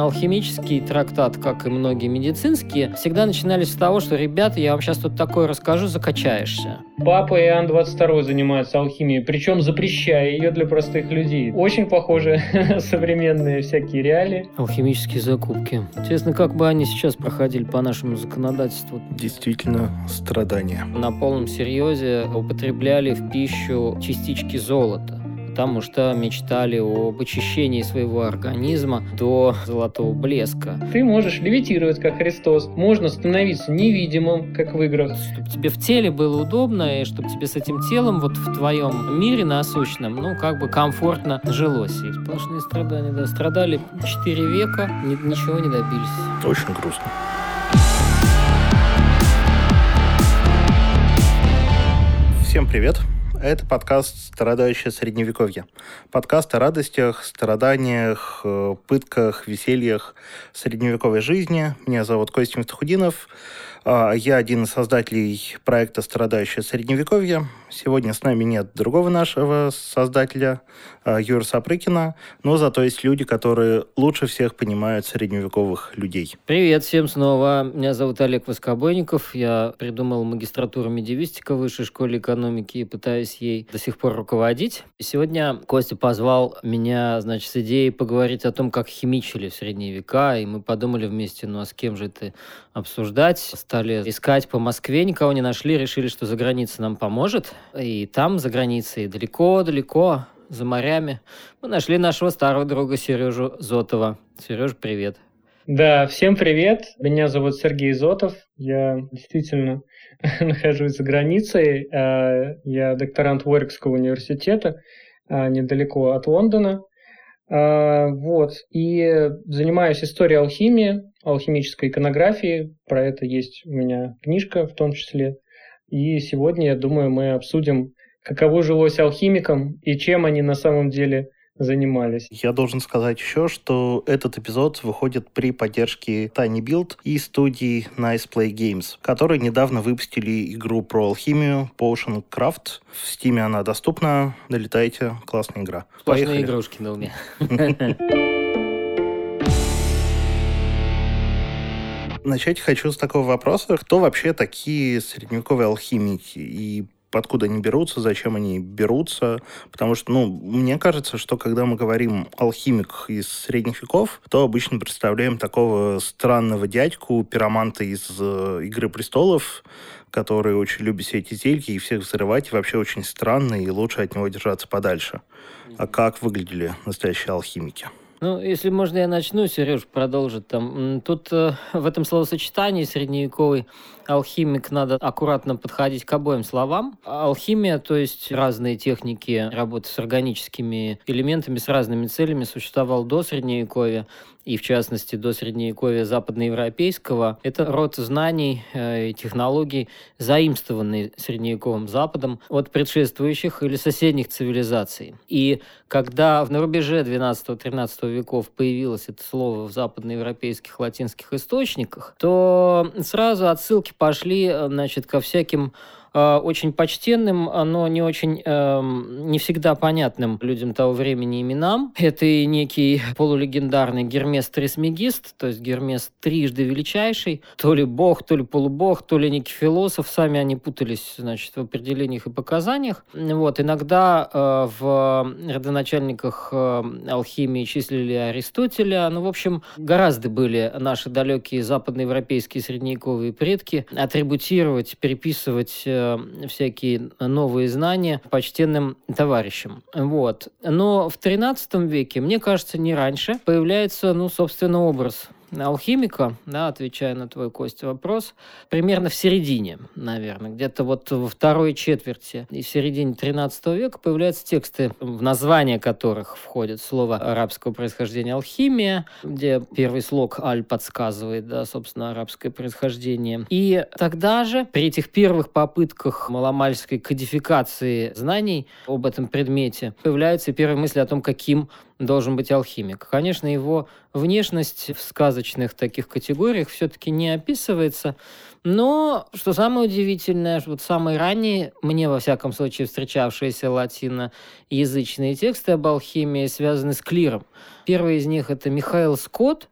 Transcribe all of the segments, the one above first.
Алхимический трактат, как и многие медицинские, всегда начинались с того, что, ребята, я вам сейчас тут такое расскажу, закачаешься. Папа Иоанн 22 занимается алхимией, причем запрещая ее для простых людей. Очень похоже современные всякие реалии. Алхимические закупки. Интересно, как бы они сейчас проходили по нашему законодательству? Действительно, страдания. На полном серьезе употребляли в пищу частички золота потому что мечтали об очищении своего организма до золотого блеска. Ты можешь левитировать, как Христос, можно становиться невидимым, как в играх. Чтобы тебе в теле было удобно, и чтобы тебе с этим телом вот в твоем мире насущном, ну, как бы комфортно жилось. И сплошные страдания, да. Страдали 4 века, ни, ничего не добились. Очень грустно. Всем привет! Это подкаст «Страдающее средневековье». Подкаст о радостях, страданиях, э, пытках, весельях средневековой жизни. Меня зовут Костя Мифтахудинов. А, я один из создателей проекта «Страдающее средневековье». Сегодня с нами нет другого нашего создателя, а, Юрия Сапрыкина, но зато есть люди, которые лучше всех понимают средневековых людей. Привет всем снова. Меня зовут Олег Воскобойников. Я придумал магистратуру медиевистика в Высшей школе экономики и пытаюсь ей до сих пор руководить. И сегодня Костя позвал меня, значит, с идеей поговорить о том, как химичили в средние века, и мы подумали вместе, ну а с кем же это обсуждать? Стали искать по Москве, никого не нашли, решили, что за границей нам поможет. И там, за границей, далеко-далеко, за морями, мы нашли нашего старого друга Сережу Зотова. Сереж, привет. Да, всем привет. Меня зовут Сергей Зотов. Я действительно нахожусь за границей. А, я докторант Уорикского университета, а, недалеко от Лондона. А, вот. И занимаюсь историей алхимии, алхимической иконографии. Про это есть у меня книжка в том числе. И сегодня, я думаю, мы обсудим, каково жилось алхимикам и чем они на самом деле занимались. Я должен сказать еще, что этот эпизод выходит при поддержке Tiny Build и студии Nice Play Games, которые недавно выпустили игру про алхимию Potion Craft. В Steam она доступна. Долетайте. Классная игра. Сплошные Поехали. игрушки на уме. Начать хочу с такого вопроса. Кто вообще такие средневековые алхимики? И откуда они берутся, зачем они берутся. Потому что, ну, мне кажется, что когда мы говорим алхимик из средних веков, то обычно представляем такого странного дядьку, пироманта из э, «Игры престолов», который очень любит все эти зельки и всех взрывать, и вообще очень странный, и лучше от него держаться подальше. А как выглядели настоящие алхимики? Ну, если можно, я начну, Сереж продолжит там. Тут э, в этом словосочетании средневековый алхимик надо аккуратно подходить к обоим словам. Алхимия, то есть разные техники работы с органическими элементами, с разными целями, существовал до Средневековья и, в частности, до Средневековья западноевропейского. Это род знаний э, и технологий, заимствованный Средневековым Западом от предшествующих или соседних цивилизаций. И когда на рубеже 12-13 веков появилось это слово в западноевропейских латинских источниках, то сразу отсылки пошли, э, значит, ко всяким Э, очень почтенным, но не очень, эм, не всегда понятным людям того времени именам. Это и некий полулегендарный Гермес Трисмегист, то есть Гермес трижды величайший, то ли бог, то ли полубог, то ли некий философ, сами они путались, значит, в определениях и показаниях. Вот, иногда э, в родоначальниках э, алхимии числили Аристотеля, ну, в общем, гораздо были наши далекие западноевропейские средневековые предки атрибутировать, переписывать Э, всякие новые знания почтенным товарищам. Вот. Но в XIII веке, мне кажется, не раньше, появляется, ну, собственно, образ алхимика, да, отвечая на твой, Кость, вопрос, примерно в середине, наверное, где-то вот во второй четверти и в середине 13 века появляются тексты, в название которых входит слово арабского происхождения алхимия, где первый слог «аль» подсказывает, да, собственно, арабское происхождение. И тогда же, при этих первых попытках маломальской кодификации знаний об этом предмете, появляются первые мысли о том, каким должен быть алхимик. Конечно, его внешность в сказочных таких категориях все-таки не описывается, но, что самое удивительное, вот самые ранние, мне во всяком случае встречавшиеся латиноязычные тексты об алхимии связаны с клиром. Первый из них это Михаил Скотт,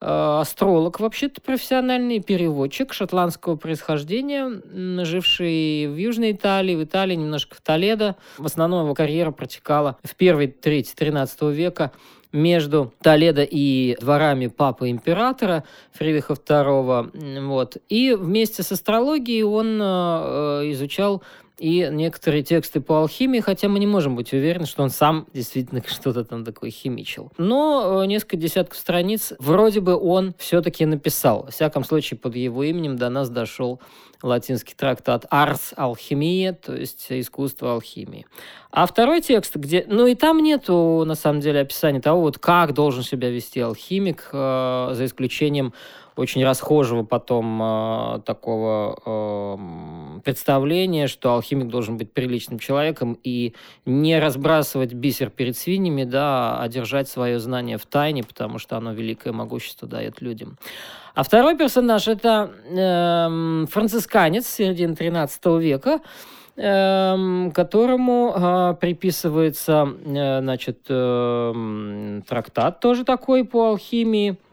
астролог, вообще-то профессиональный переводчик шотландского происхождения, живший в Южной Италии, в Италии, немножко в Толедо. В основном его карьера протекала в первой трети 13 века между Толедо и дворами папы императора Фридриха II. Вот. И вместе с астрологией он э, изучал и некоторые тексты по алхимии, хотя мы не можем быть уверены, что он сам действительно что-то там такое химичил. Но э, несколько десятков страниц вроде бы он все-таки написал. В всяком случае, под его именем до нас дошел латинский трактат «Ars Alchimia», то есть «Искусство алхимии». А второй текст, где... Ну и там нету, на самом деле, описания того, вот как должен себя вести алхимик, э, за исключением очень расхожего потом э, такого э, представления, что алхимик должен быть приличным человеком и не разбрасывать бисер перед свиньями, да, а держать свое знание в тайне, потому что оно великое могущество дает людям. А второй персонаж это э, францисканец середины 13 века, эм, которому э, приписывается э, значит, э, трактат тоже такой по алхимии –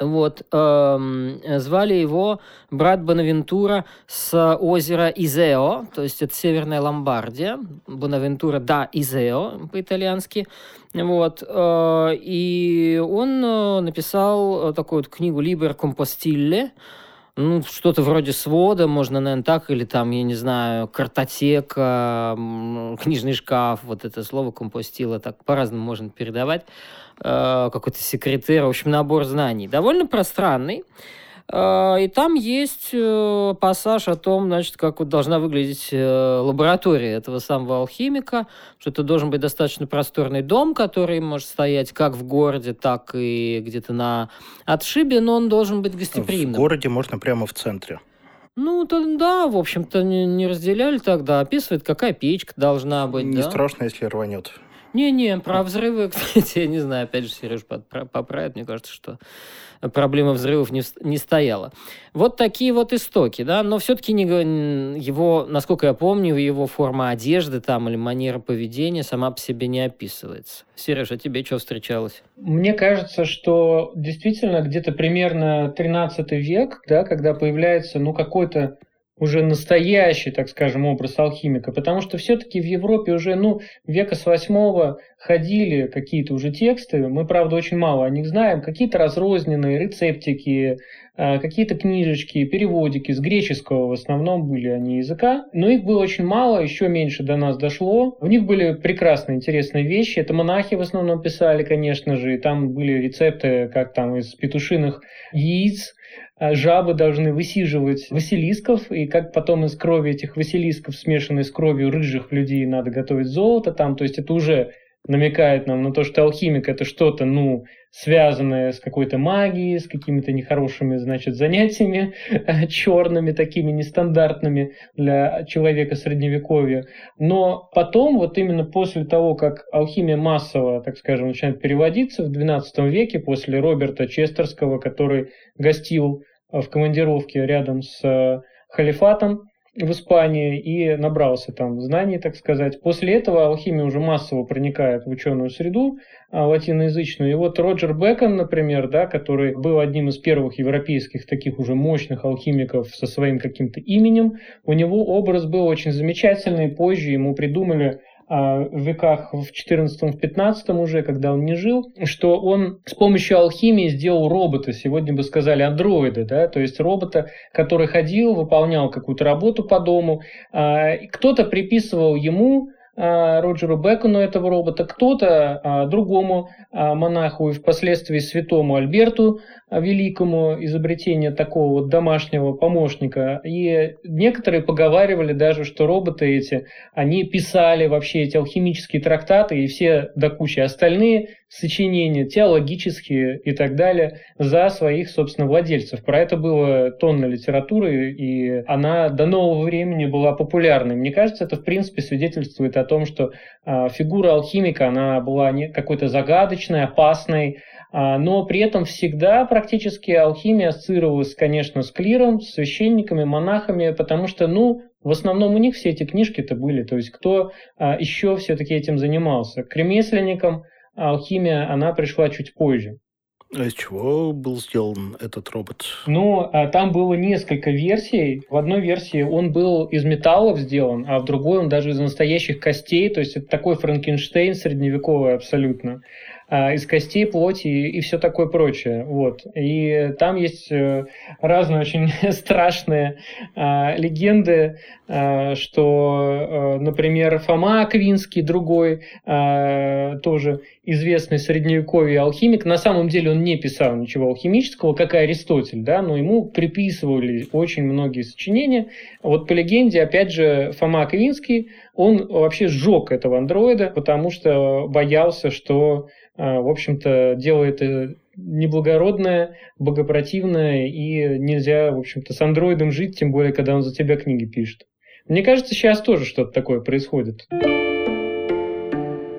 вот, э, звали его брат Бонавентура с озера Изео, то есть это Северная Ломбардия, Бонавентура да Изео по-итальянски. Вот, э, и он э, написал такую вот книгу «Либер Компостилле», ну, что-то вроде свода, можно, наверное, так, или там, я не знаю, картотека, книжный шкаф, вот это слово компостила, так по-разному можно передавать. Э, какой-то секретарь, в общем, набор знаний. Довольно пространный. Э, и там есть э, пассаж о том, значит, как вот должна выглядеть лаборатория этого самого алхимика, что это должен быть достаточно просторный дом, который может стоять как в городе, так и где-то на отшибе, но он должен быть гостеприимным. В городе можно прямо в центре. Ну, то, да, в общем-то, не, не разделяли тогда. Описывает, какая печка должна быть. Не да? страшно, если рванет. Не-не, про взрывы, кстати, я не знаю, опять же, Сереж поправит, мне кажется, что проблема взрывов не, не стояла. Вот такие вот истоки, да, но все-таки не, его, насколько я помню, его форма одежды там или манера поведения сама по себе не описывается. Сереж, а тебе что встречалось? Мне кажется, что действительно где-то примерно 13 век, да, когда появляется, ну, какой-то уже настоящий, так скажем, образ алхимика, потому что все-таки в Европе уже, ну, века с восьмого ходили какие-то уже тексты, мы, правда, очень мало о них знаем, какие-то разрозненные рецептики, а, какие-то книжечки, переводики с греческого в основном были они языка, но их было очень мало, еще меньше до нас дошло. В них были прекрасные, интересные вещи. Это монахи в основном писали, конечно же, и там были рецепты, как там из петушиных яиц, жабы должны высиживать василисков, и как потом из крови этих василисков, смешанной с кровью рыжих людей, надо готовить золото там. То есть это уже намекает нам на то, что алхимик это что-то, ну, связанное с какой-то магией, с какими-то нехорошими, значит, занятиями черными, такими нестандартными для человека средневековья. Но потом, вот именно после того, как алхимия массово, так скажем, начинает переводиться в XII веке, после Роберта Честерского, который гостил в командировке рядом с э, халифатом, в Испании и набрался там знаний, так сказать. После этого алхимия уже массово проникает в ученую среду а, латиноязычную. И вот Роджер Бекон, например, да, который был одним из первых европейских таких уже мощных алхимиков со своим каким-то именем, у него образ был очень замечательный. Позже ему придумали в веках в 14-15 уже, когда он не жил, что он с помощью алхимии сделал робота, сегодня бы сказали андроида, да, то есть робота, который ходил, выполнял какую-то работу по дому, а, кто-то приписывал ему а, Роджеру Бекону этого робота, кто-то другому монаху и впоследствии святому Альберту великому изобретению такого вот домашнего помощника. И некоторые поговаривали даже, что роботы эти, они писали вообще эти алхимические трактаты и все до кучи остальные сочинения, теологические и так далее, за своих, собственно, владельцев. Про это было тонна литературы, и она до нового времени была популярной. Мне кажется, это, в принципе, свидетельствует о том, что э, фигура алхимика, она была не какой-то загадочной, опасной, а, но при этом всегда практически алхимия ассоциировалась, конечно, с клиром, с священниками, монахами, потому что, ну, в основном у них все эти книжки-то были, то есть кто а, еще все-таки этим занимался. К ремесленникам алхимия, она пришла чуть позже. А из чего был сделан этот робот? Ну, а, там было несколько версий. В одной версии он был из металлов сделан, а в другой он даже из настоящих костей. То есть это такой Франкенштейн средневековый абсолютно. А, из костей, плоти и, все такое прочее. Вот. И там есть э, разные очень страшные а, легенды, что, например, Фома Аквинский, другой, тоже известный средневековый алхимик, на самом деле он не писал ничего алхимического, как и Аристотель, да, но ему приписывали очень многие сочинения. Вот по легенде, опять же, Фома Аквинский, он вообще сжег этого андроида, потому что боялся, что в общем-то, дело это неблагородное, богопротивное, и нельзя, в общем-то, с андроидом жить, тем более, когда он за тебя книги пишет. Мне кажется, сейчас тоже что-то такое происходит.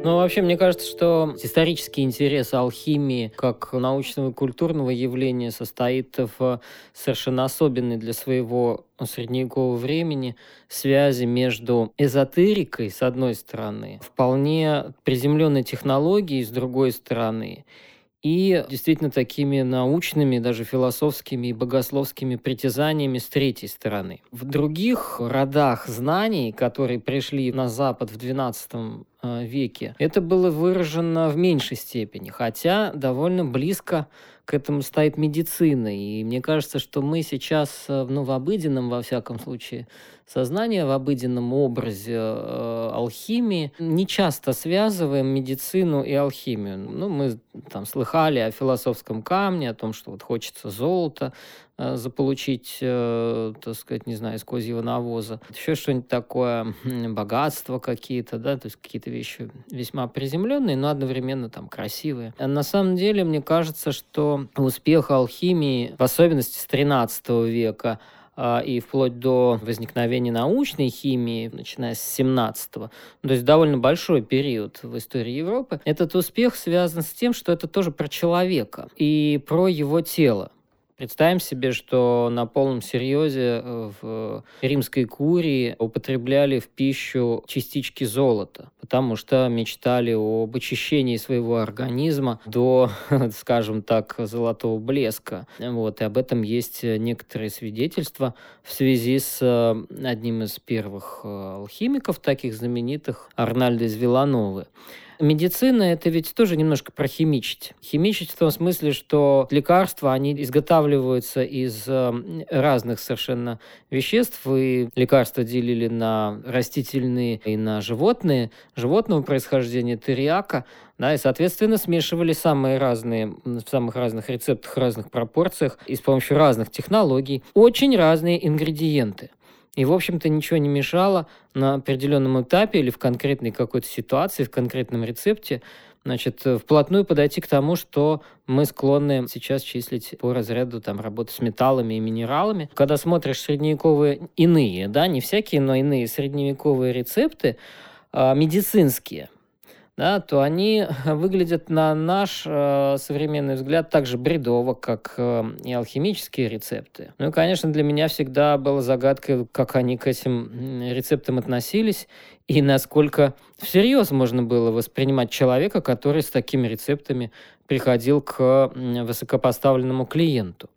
Ну, вообще, мне кажется, что исторический интерес алхимии как научного и культурного явления состоит в совершенно особенной для своего средневекового времени связи между эзотерикой, с одной стороны, вполне приземленной технологией, с другой стороны, и действительно такими научными, даже философскими и богословскими притязаниями с третьей стороны. В других родах знаний, которые пришли на Запад в XII э, веке, это было выражено в меньшей степени, хотя довольно близко к этому стоит медицина. И мне кажется, что мы сейчас, э, ну, в обыденном, во всяком случае, сознании, в обыденном образе э, алхимии не часто связываем медицину и алхимию. Ну, мы там слыхали о философском камне, о том, что вот хочется золото э, заполучить, э, так сказать, не знаю, из козьего навоза. Еще что-нибудь такое, богатство какие-то, да, то есть какие-то вещи весьма приземленные, но одновременно там красивые. А на самом деле, мне кажется, что успех алхимии, в особенности с 13 века, и вплоть до возникновения научной химии, начиная с 17-го, ну, то есть довольно большой период в истории Европы, этот успех связан с тем, что это тоже про человека и про его тело. Представим себе, что на полном серьезе э, в римской курии употребляли в пищу частички золота, потому что мечтали об очищении своего организма до, скажем так, золотого блеска. Вот, и об этом есть некоторые свидетельства в связи с э, одним из первых э, алхимиков, таких знаменитых, Арнальдо из Вилановы. Медицина – это ведь тоже немножко про химичить. Химичить в том смысле, что лекарства, они изготавливаются из э, разных совершенно веществ, и лекарства делили на растительные и на животные. Животного происхождения – терияка, да, и, соответственно, смешивали самые разные, в самых разных рецептах, разных пропорциях и с помощью разных технологий очень разные ингредиенты. И, в общем-то, ничего не мешало на определенном этапе или в конкретной какой-то ситуации, в конкретном рецепте, значит, вплотную подойти к тому, что мы склонны сейчас числить по разряду там, работы с металлами и минералами. Когда смотришь средневековые иные, да, не всякие, но иные средневековые рецепты, а, медицинские – да, то они выглядят на наш э, современный взгляд так же бредово, как э, и алхимические рецепты. Ну и, конечно, для меня всегда была загадкой, как они к этим рецептам относились и насколько всерьез можно было воспринимать человека, который с такими рецептами приходил к высокопоставленному клиенту.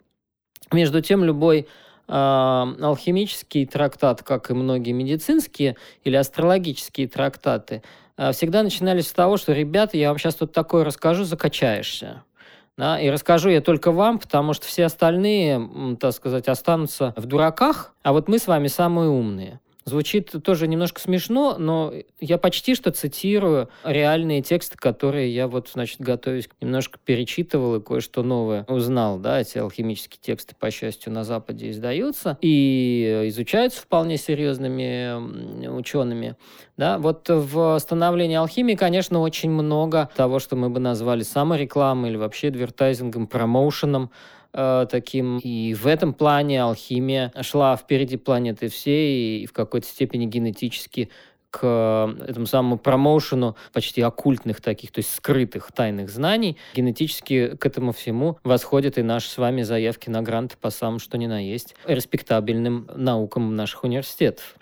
Между тем, любой э, алхимический трактат, как и многие медицинские или астрологические трактаты, всегда начинались с того, что, ребята, я вам сейчас тут такое расскажу, закачаешься. Да, и расскажу я только вам, потому что все остальные, так сказать, останутся в дураках, а вот мы с вами самые умные. Звучит тоже немножко смешно, но я почти что цитирую реальные тексты, которые я вот, значит, готовясь, немножко перечитывал и кое-что новое узнал, да, эти алхимические тексты, по счастью, на Западе издаются и изучаются вполне серьезными учеными, да. Вот в становлении алхимии, конечно, очень много того, что мы бы назвали саморекламой или вообще адвертайзингом, промоушеном, э, таким. И в этом плане алхимия шла впереди планеты всей и в какой-то степени генетически к этому самому промоушену почти оккультных таких, то есть скрытых тайных знаний, генетически к этому всему восходят и наши с вами заявки на гранты по самому что ни на есть респектабельным наукам наших университетов.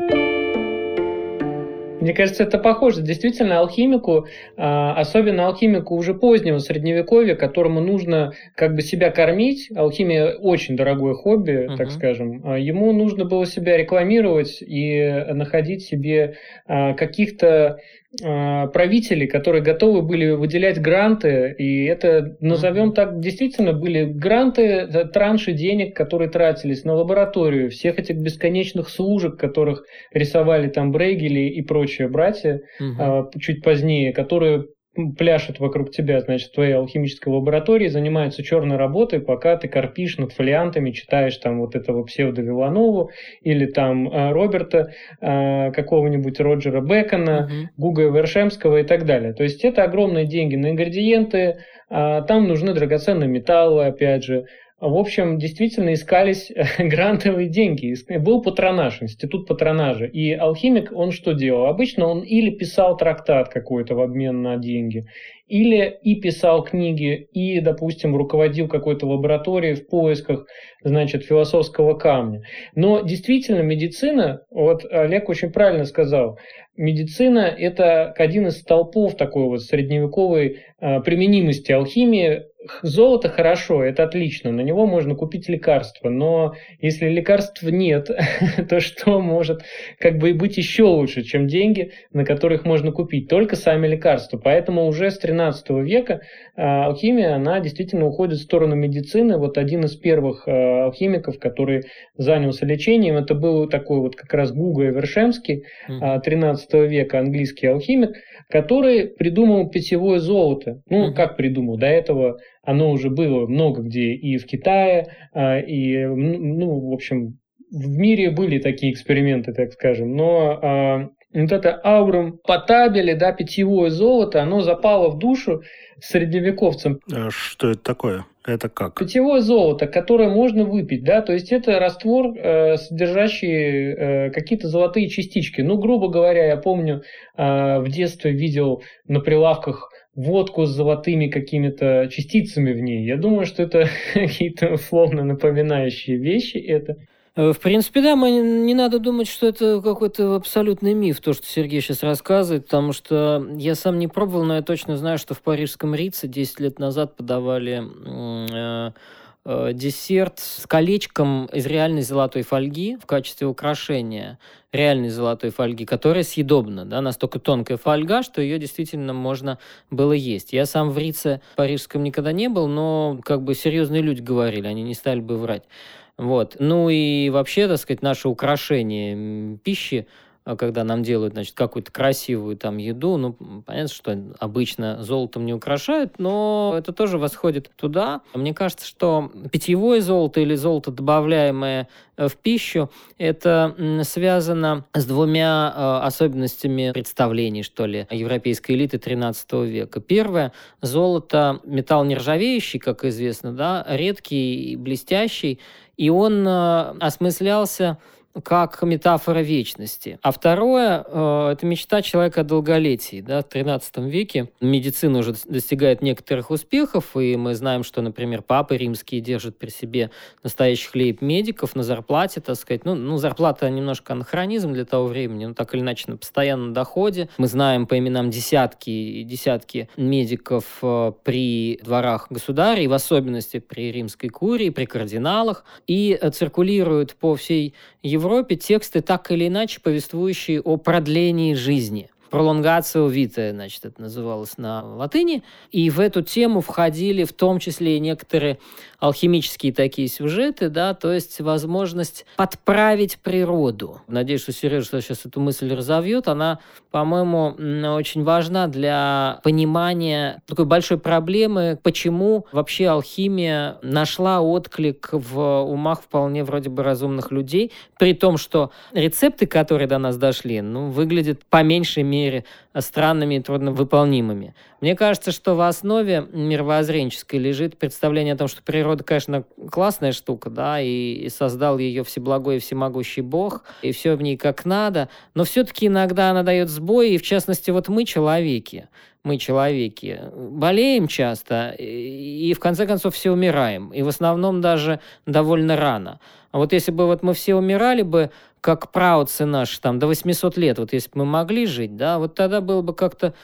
Мне кажется, это похоже действительно алхимику, а, особенно алхимику уже позднего средневековья, которому нужно как бы себя кормить. Алхимия очень дорогое хобби, uh-huh. так скажем. А, ему нужно было себя рекламировать и находить себе а, каких-то правители, которые готовы были выделять гранты, и это, назовем так, действительно были гранты, транши денег, которые тратились на лабораторию, всех этих бесконечных служек, которых рисовали там Брейгели и прочие братья угу. чуть позднее, которые пляшет вокруг тебя, значит, в твоей алхимической лаборатории, занимается черной работой, пока ты корпишь над фолиантами, читаешь там вот этого псевдо Виланову или там э, Роберта, э, какого-нибудь Роджера Бекона, uh-huh. Гуга Вершемского и так далее. То есть это огромные деньги на ингредиенты, а там нужны драгоценные металлы, опять же, в общем, действительно искались грантовые деньги. Был патронаж, институт патронажа. И алхимик, он что делал? Обычно он или писал трактат какой-то в обмен на деньги, или и писал книги, и, допустим, руководил какой-то лабораторией в поисках, значит, философского камня. Но действительно медицина, вот Олег очень правильно сказал, медицина – это один из столпов такой вот средневековой применимости алхимии Золото хорошо, это отлично, на него можно купить лекарства, но если лекарств нет, то что может как бы быть еще лучше, чем деньги, на которых можно купить? Только сами лекарства. Поэтому уже с 13 века а, алхимия, она действительно уходит в сторону медицины. Вот один из первых а, алхимиков, который занялся лечением, это был такой вот как раз Гуга Эвершемский, 13 а, века английский алхимик, который придумал питьевое золото. Ну, как придумал? До этого оно уже было много где и в Китае, а, и, ну, в общем, в мире были такие эксперименты, так скажем, но а, вот это аурум потабели, да, питьевое золото, оно запало в душу средневековцам. А что это такое? Это как? Питьевое золото, которое можно выпить, да, то есть это раствор, э, содержащий э, какие-то золотые частички. Ну, грубо говоря, я помню, э, в детстве видел на прилавках водку с золотыми какими-то частицами в ней. Я думаю, что это какие-то условно напоминающие вещи это. Э, в принципе, да, мы, не надо думать, что это какой-то абсолютный миф, то, что Сергей сейчас рассказывает, потому что я сам не пробовал, но я точно знаю, что в парижском Рице 10 лет назад подавали э, э, десерт с колечком из реальной золотой фольги в качестве украшения реальной золотой фольги, которая съедобна, да, настолько тонкая фольга, что ее действительно можно было есть. Я сам в Рице парижском никогда не был, но как бы серьезные люди говорили, они не стали бы врать. Вот. Ну и вообще, так сказать, наше украшение пищи, а когда нам делают, значит, какую-то красивую там еду, ну, понятно, что обычно золотом не украшают, но это тоже восходит туда. Мне кажется, что питьевое золото или золото, добавляемое э, в пищу, это связано с двумя э, особенностями представлений, что ли, европейской элиты 13 века. Первое, золото, металл нержавеющий, как известно, да, редкий и блестящий, и он э, осмыслялся как метафора вечности. А второе э, – это мечта человека о долголетии. Да? В XIII веке медицина уже достигает некоторых успехов, и мы знаем, что, например, папы римские держат при себе настоящих лейб-медиков на зарплате, так сказать. Ну, ну, зарплата немножко анахронизм для того времени, но так или иначе на постоянном доходе. Мы знаем по именам десятки и десятки медиков э, при дворах государей, в особенности при римской курии, при кардиналах, и э, циркулируют по всей Европе тексты, так или иначе повествующие о продлении жизни. Пролонгацию вита, значит, это называлось на латыни. И в эту тему входили в том числе и некоторые алхимические такие сюжеты, да, то есть возможность подправить природу. Надеюсь, что Сережа сейчас эту мысль разовьет. Она, по-моему, очень важна для понимания такой большой проблемы, почему вообще алхимия нашла отклик в умах вполне вроде бы разумных людей, при том, что рецепты, которые до нас дошли, ну, выглядят по меньшей мере странными и трудновыполнимыми. Мне кажется, что в основе мировоззренческой лежит представление о том, что природа, конечно, классная штука, да, и, и создал ее всеблагой и всемогущий Бог, и все в ней как надо, но все-таки иногда она дает сбой, и в частности вот мы, человеки, мы, человеки, болеем часто, и, и в конце концов все умираем, и в основном даже довольно рано. А вот если бы вот мы все умирали бы, как праутцы наши, там, до 800 лет, вот если бы мы могли жить, да, вот тогда было бы как-то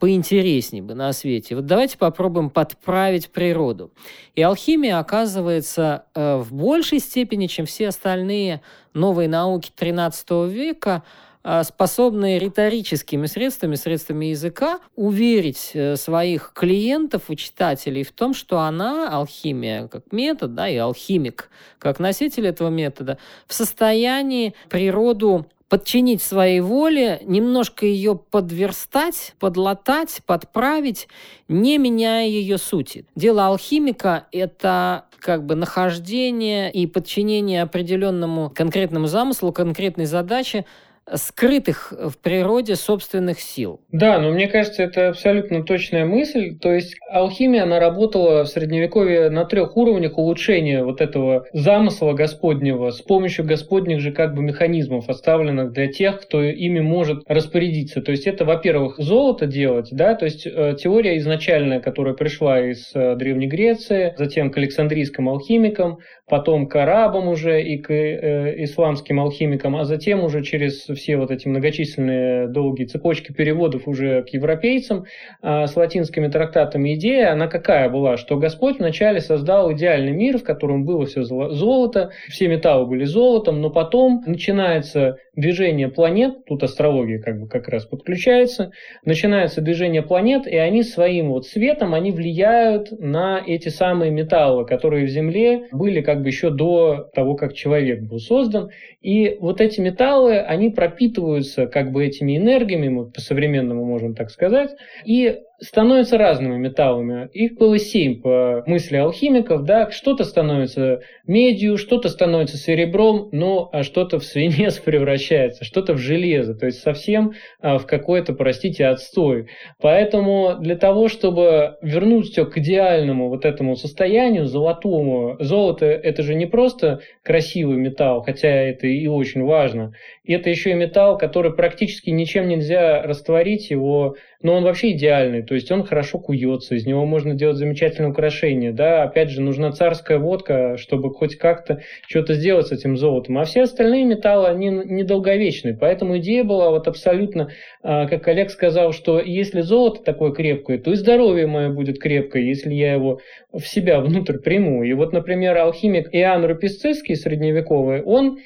поинтереснее бы на свете. Вот давайте попробуем подправить природу. И алхимия оказывается э, в большей степени, чем все остальные новые науки XIII века, а, способные риторическими средствами, средствами языка, уверить э, своих клиентов и читателей в том, что она, алхимия как метод, да, и алхимик как носитель этого метода, в состоянии природу подчинить своей воле, немножко ее подверстать, подлатать, подправить, не меняя ее сути. Дело алхимика – это как бы нахождение и подчинение определенному конкретному замыслу, конкретной задаче скрытых в природе собственных сил. Да, но мне кажется, это абсолютно точная мысль. То есть алхимия, она работала в Средневековье на трех уровнях улучшения вот этого замысла Господнего с помощью Господних же как бы механизмов, оставленных для тех, кто ими может распорядиться. То есть это, во-первых, золото делать, да, то есть э, теория изначальная, которая пришла из э, Древней Греции, затем к Александрийским алхимикам, потом к арабам уже и к э, исламским алхимикам, а затем уже через все вот эти многочисленные долгие цепочки переводов уже к европейцам э, с латинскими трактатами. Идея, она какая была? Что Господь вначале создал идеальный мир, в котором было все золото, все металлы были золотом, но потом начинается движение планет, тут астрология как бы как раз подключается, начинается движение планет, и они своим вот светом, они влияют на эти самые металлы, которые в Земле были как бы еще до того, как человек был создан. И вот эти металлы, они пропитываются как бы этими энергиями, мы по-современному можем так сказать, и становятся разными металлами. Их было семь по мысли алхимиков, да, что-то становится медью, что-то становится серебром, ну, а что-то в свинец превращается, что-то в железо, то есть совсем а, в какой-то, простите, отстой. Поэтому для того, чтобы вернуть все к идеальному вот этому состоянию, золотому, золото это же не просто красивый металл, хотя это и очень важно, это еще и металл, который практически ничем нельзя растворить, его но он вообще идеальный, то есть он хорошо куется, из него можно делать замечательное украшение, да, опять же, нужна царская водка, чтобы хоть как-то что-то сделать с этим золотом, а все остальные металлы, они недолговечны, поэтому идея была вот абсолютно, как Олег сказал, что если золото такое крепкое, то и здоровье мое будет крепкое, если я его в себя внутрь приму, и вот, например, алхимик Иоанн Руписцицкий, средневековый, он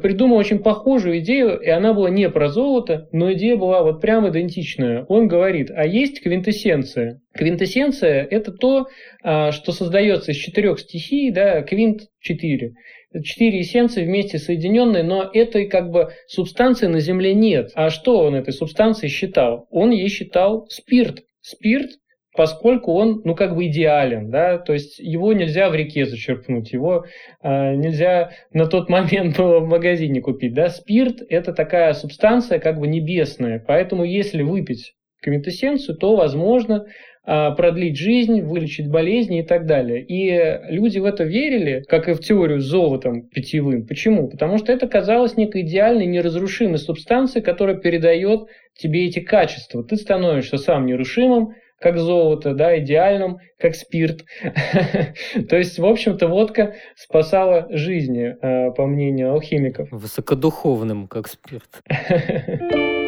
придумал очень похожую идею, и она была не про золото, но идея была вот прям идентичная. Он говорит, а есть квинтэссенция. Квинтэссенция – это то, а, что создается из четырех стихий, да, квинт – четыре. Четыре эссенции вместе соединенные, но этой как бы субстанции на Земле нет. А что он этой субстанцией считал? Он ей считал спирт. Спирт поскольку он, ну, как бы идеален, да, то есть его нельзя в реке зачерпнуть, его э, нельзя на тот момент в магазине купить, да, спирт – это такая субстанция как бы небесная, поэтому если выпить квинтэссенцию, то возможно продлить жизнь, вылечить болезни и так далее. И люди в это верили, как и в теорию с золотом питьевым. Почему? Потому что это казалось некой идеальной, неразрушимой субстанцией, которая передает тебе эти качества. Ты становишься сам нерушимым, как золото, да, идеальным, как спирт. То есть, в общем-то, водка спасала жизни, э, по мнению алхимиков. Высокодуховным, как спирт.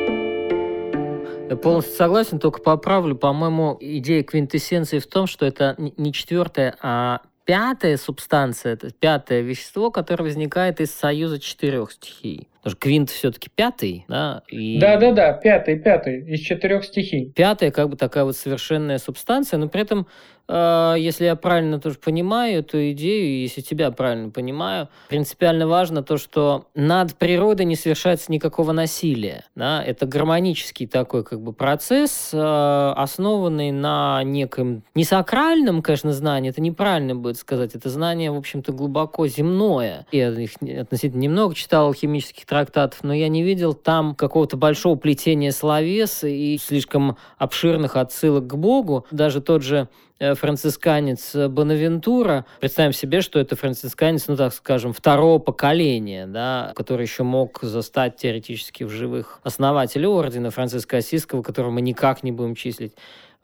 Я полностью согласен, только поправлю. По-моему, идея квинтэссенции в том, что это не четвертая, а пятая субстанция, это пятое вещество, которое возникает из союза четырех стихий. Потому что квинт все-таки пятый, да? И... Да, да, да, пятый, пятый из четырех стихий. Пятая как бы такая вот совершенная субстанция, но при этом если я правильно тоже понимаю эту идею, если тебя правильно понимаю, принципиально важно то, что над природой не совершается никакого насилия. Да? Это гармонический такой как бы процесс, а, основанный на неком не сакральном, конечно, знании, это неправильно будет сказать, это знание, в общем-то, глубоко земное. Я их относительно немного читал химических трактатов, но я не видел там какого-то большого плетения словес и слишком обширных отсылок к Богу. Даже тот же францисканец Бонавентура. Представим себе, что это францисканец, ну так скажем, второго поколения, да, который еще мог застать теоретически в живых основателей ордена Франциска Осиского, которого мы никак не будем числить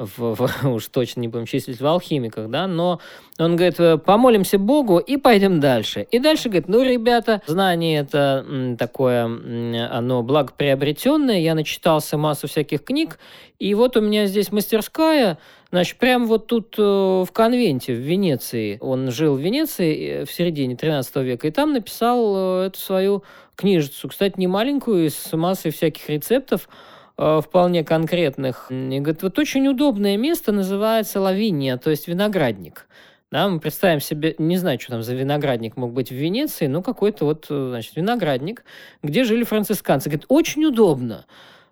в, в, уж точно не будем числить в алхимиках, да, но он говорит, «Э, помолимся Богу и пойдем дальше. И дальше говорит, ну, ребята, знание это такое, оно благоприобретенное, я начитался массу всяких книг, и вот у меня здесь мастерская, Значит, прямо вот тут э, в конвенте в Венеции, он жил в Венеции э, в середине 13 века, и там написал э, эту свою книжицу, кстати, не маленькую, с массой всяких рецептов, вполне конкретных. И говорит, вот очень удобное место называется Лавиния, то есть виноградник. Да, мы представим себе, не знаю, что там за виноградник мог быть в Венеции, но какой-то вот, значит, виноградник, где жили францисканцы. Говорит, очень удобно.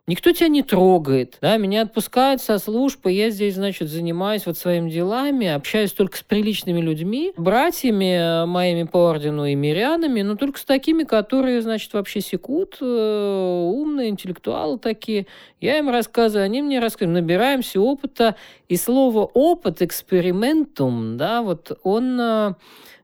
Никто тебя не трогает, да, меня отпускают со службы, я здесь, значит, занимаюсь вот своими делами, общаюсь только с приличными людьми, братьями э, моими по ордену и мирянами, но только с такими, которые, значит, вообще секут, э, умные, интеллектуалы такие. Я им рассказываю, они мне рассказывают, набираемся опыта, и слово опыт, экспериментум, да, вот он э,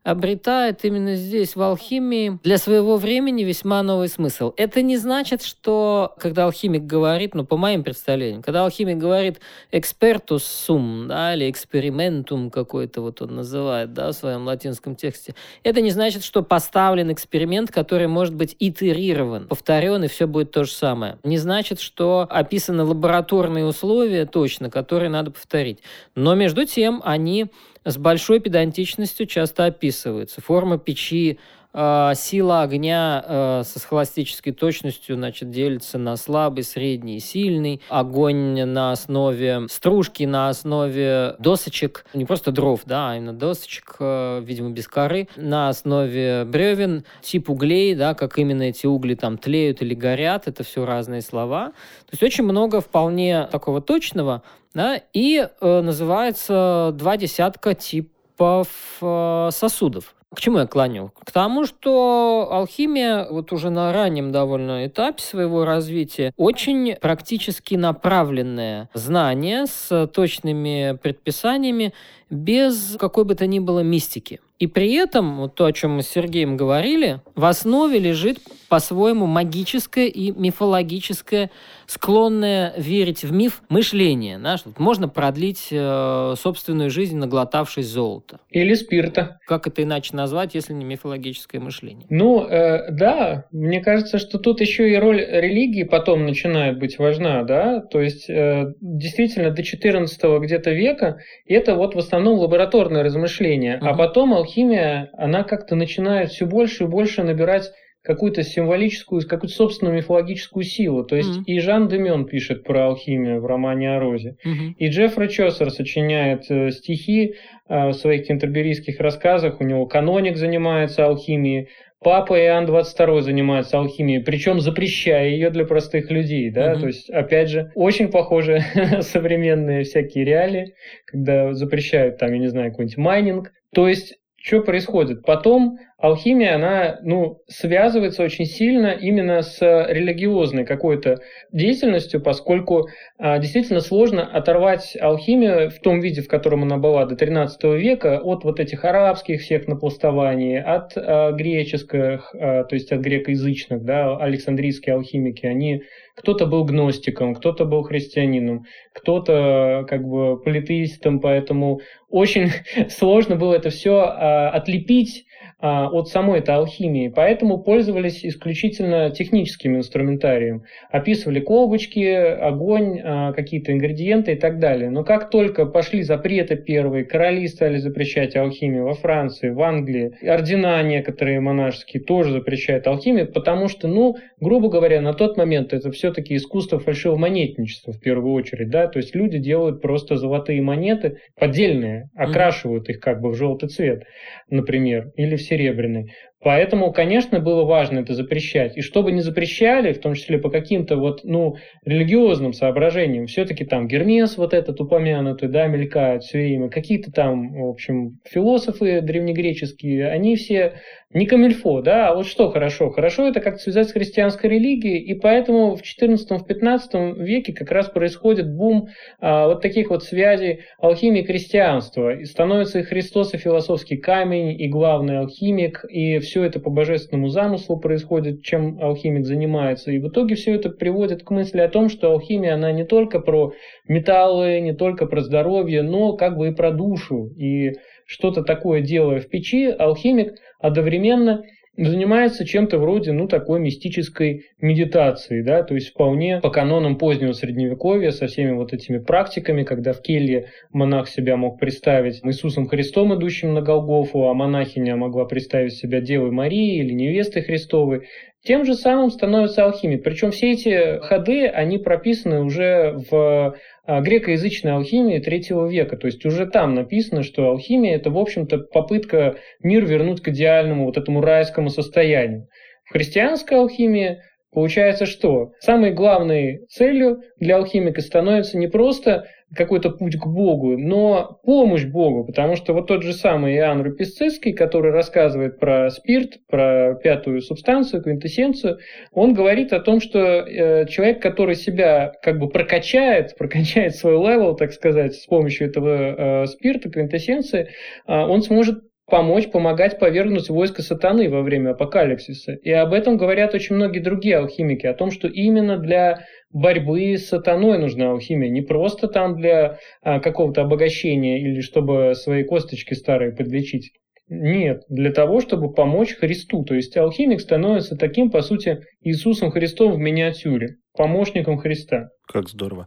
обретает именно здесь, в алхимии, для своего времени весьма новый смысл. Это не значит, что, когда алхимик говорит, ну, по моим представлениям, когда алхимик говорит экспертус сум, да, или экспериментум какой-то вот он называет, да, в своем латинском тексте, это не значит, что поставлен эксперимент, который может быть итерирован, повторен, и все будет то же самое. Не значит, что описаны лабораторные условия точно, которые надо повторить. Но между тем они с большой педантичностью часто описываются. Форма печи, сила огня э, со схоластической точностью значит, делится на слабый, средний и сильный. Огонь на основе стружки, на основе досочек, не просто дров, да, а именно досочек, э, видимо, без коры, на основе бревен, тип углей, да, как именно эти угли там тлеют или горят, это все разные слова. То есть очень много вполне такого точного, да, и э, называется два десятка типов э, сосудов. К чему я клоню? К тому, что алхимия вот уже на раннем довольно этапе своего развития очень практически направленное знание с точными предписаниями без какой бы то ни было мистики. И при этом, вот то, о чем мы с Сергеем говорили, в основе лежит по-своему магическое и мифологическое, склонное верить в миф мышление. Да, что можно продлить э, собственную жизнь, наглотавшись золота. Или спирта. Как это иначе назвать, если не мифологическое мышление? Ну, э, да, мне кажется, что тут еще и роль религии потом начинает быть важна, да, то есть э, действительно до 14 где-то века это вот в основном лабораторное размышление, угу. а потом алхимия, она как-то начинает все больше и больше набирать какую-то символическую, какую-то собственную мифологическую силу. То есть mm-hmm. и Жан Демен пишет про алхимию в романе о Розе, mm-hmm. и Джеффри Чосер сочиняет э, стихи э, в своих кентерберийских рассказах, у него каноник занимается алхимией, Папа Иоанн 22 занимается алхимией, причем запрещая ее для простых людей, да, mm-hmm. то есть, опять же, очень похожи современные всякие реалии, когда запрещают там, я не знаю, какой-нибудь майнинг, то есть что происходит? Потом алхимия, она ну, связывается очень сильно именно с религиозной какой-то деятельностью, поскольку а, действительно сложно оторвать алхимию в том виде, в котором она была до 13 века, от вот этих арабских всех напластований, от а, греческих, а, то есть от грекоязычных, да, александрийские алхимики, они кто-то был гностиком, кто-то был христианином, кто-то как бы политеистом, поэтому очень сложно было это все а, отлепить от самой этой алхимии, поэтому пользовались исключительно техническим инструментарием. Описывали колбочки, огонь, а, какие-то ингредиенты и так далее. Но как только пошли запреты первые, короли стали запрещать алхимию во Франции, в Англии, ордена некоторые монашеские тоже запрещают алхимию, потому что, ну, грубо говоря, на тот момент это все-таки искусство фальшивомонетничества в первую очередь, да, то есть люди делают просто золотые монеты, поддельные, окрашивают их как бы в желтый цвет, например, или в серебряный. Поэтому, конечно, было важно это запрещать. И чтобы не запрещали, в том числе по каким-то вот, ну, религиозным соображениям, все-таки там Гермес вот этот упомянутый, да, мелькает все время, какие-то там, в общем, философы древнегреческие, они все не камильфо, да, а вот что хорошо? Хорошо это как-то связать с христианской религией, и поэтому в 14-15 веке как раз происходит бум а, вот таких вот связей алхимии и христианства. И становится и Христос, и философский камень, и главный алхимик, и все это по божественному замыслу происходит, чем алхимик занимается. И в итоге все это приводит к мысли о том, что алхимия, она не только про металлы, не только про здоровье, но как бы и про душу. И что-то такое делая в печи, алхимик одновременно занимается чем-то вроде, ну, такой мистической медитации, да, то есть вполне по канонам позднего Средневековья со всеми вот этими практиками, когда в келье монах себя мог представить Иисусом Христом, идущим на Голгофу, а монахиня могла представить себя Девой Марией или невестой Христовой. Тем же самым становится алхимик. Причем все эти ходы, они прописаны уже в грекоязычной алхимии третьего века. То есть уже там написано, что алхимия – это, в общем-то, попытка мир вернуть к идеальному, вот этому райскому состоянию. В христианской алхимии Получается, что самой главной целью для алхимика становится не просто какой-то путь к Богу, но помощь Богу, потому что вот тот же самый Иоанн Руписцицкий, который рассказывает про спирт, про пятую субстанцию, квинтэссенцию, он говорит о том, что э, человек, который себя как бы прокачает, прокачает свой level, так сказать, с помощью этого э, спирта, квинтэссенции, э, он сможет помочь, помогать повергнуть войско сатаны во время апокалипсиса. И об этом говорят очень многие другие алхимики, о том, что именно для борьбы с сатаной нужна алхимия, не просто там для а, какого-то обогащения или чтобы свои косточки старые подлечить. Нет, для того, чтобы помочь Христу. То есть алхимик становится таким, по сути, Иисусом Христом в миниатюре, помощником Христа. Как здорово.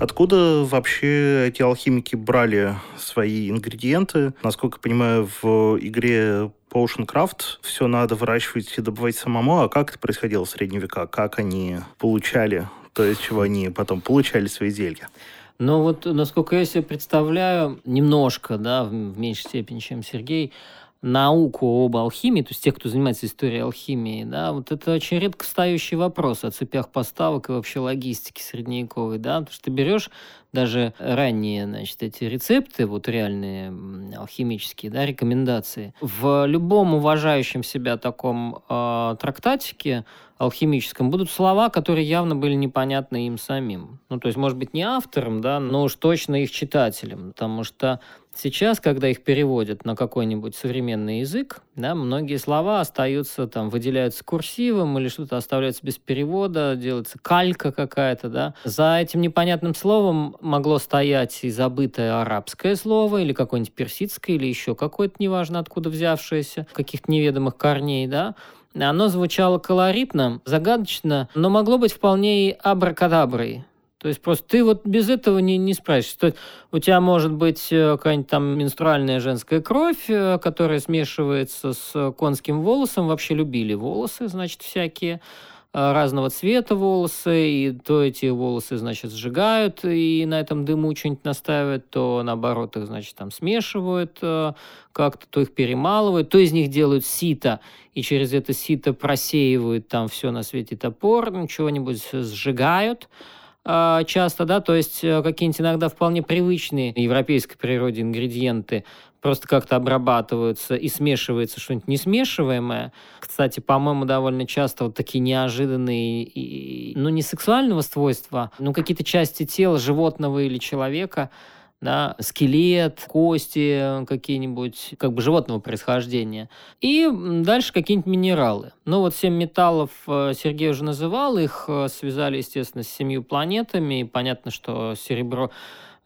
Откуда вообще эти алхимики брали свои ингредиенты? Насколько понимаю, в игре Potion Craft все надо выращивать и добывать самому. А как это происходило в средние века? Как они получали то, из чего они потом получали свои зелья? Ну вот, насколько я себе представляю, немножко, да, в меньшей степени, чем Сергей, науку об алхимии, то есть тех, кто занимается историей алхимии, да, вот это очень редко встающий вопрос о цепях поставок и вообще логистике средневековой, да, потому что ты берешь даже ранние, значит, эти рецепты, вот реальные алхимические, да, рекомендации, в любом уважающем себя таком э, трактатике алхимическом будут слова, которые явно были непонятны им самим. Ну, то есть, может быть, не авторам, да, но уж точно их читателям, потому что Сейчас, когда их переводят на какой-нибудь современный язык, да, многие слова остаются там, выделяются курсивом или что-то оставляется без перевода, делается калька какая-то, да. За этим непонятным словом могло стоять и забытое арабское слово, или какое-нибудь персидское, или еще какое-то, неважно откуда взявшееся, каких-то неведомых корней, да. Оно звучало колоритно, загадочно, но могло быть вполне и абракадаброй. То есть просто ты вот без этого не, не справишься. То есть у тебя может быть э, какая-нибудь там менструальная женская кровь, э, которая смешивается с конским волосом. Вообще любили волосы, значит, всякие э, разного цвета волосы, и то эти волосы, значит, сжигают, и на этом дыму что-нибудь настаивают, то наоборот их, значит, там смешивают как-то, то их перемалывают, то из них делают сито, и через это сито просеивают там все на свете топор, чего-нибудь сжигают, часто, да, то есть э, какие-нибудь иногда вполне привычные европейской природе ингредиенты просто как-то обрабатываются и смешивается что-нибудь несмешиваемое. Кстати, по-моему, довольно часто вот такие неожиданные, и, ну, не сексуального свойства, но какие-то части тела животного или человека – да, скелет, кости какие-нибудь, как бы животного происхождения. И дальше какие-нибудь минералы. Ну вот семь металлов э, Сергей уже называл, их э, связали, естественно, с семью планетами, и понятно, что серебро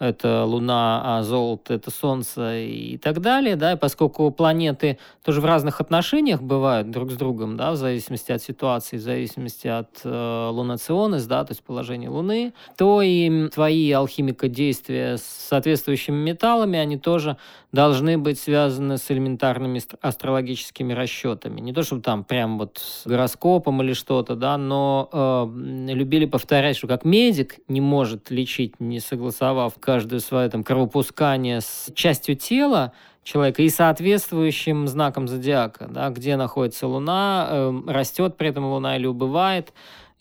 это Луна, а золото это Солнце и так далее, да, и поскольку планеты тоже в разных отношениях бывают друг с другом, да, в зависимости от ситуации, в зависимости от э, лунационес, да, то есть положения Луны, то и твои алхимико-действия с соответствующими металлами, они тоже должны быть связаны с элементарными астрологическими расчетами. Не то, чтобы там прям вот с гороскопом или что-то, да, но э, любили повторять, что как медик не может лечить, не согласовав каждую свое там кровопускание с частью тела, человека и соответствующим знаком зодиака, да, где находится Луна, э, растет при этом Луна или убывает,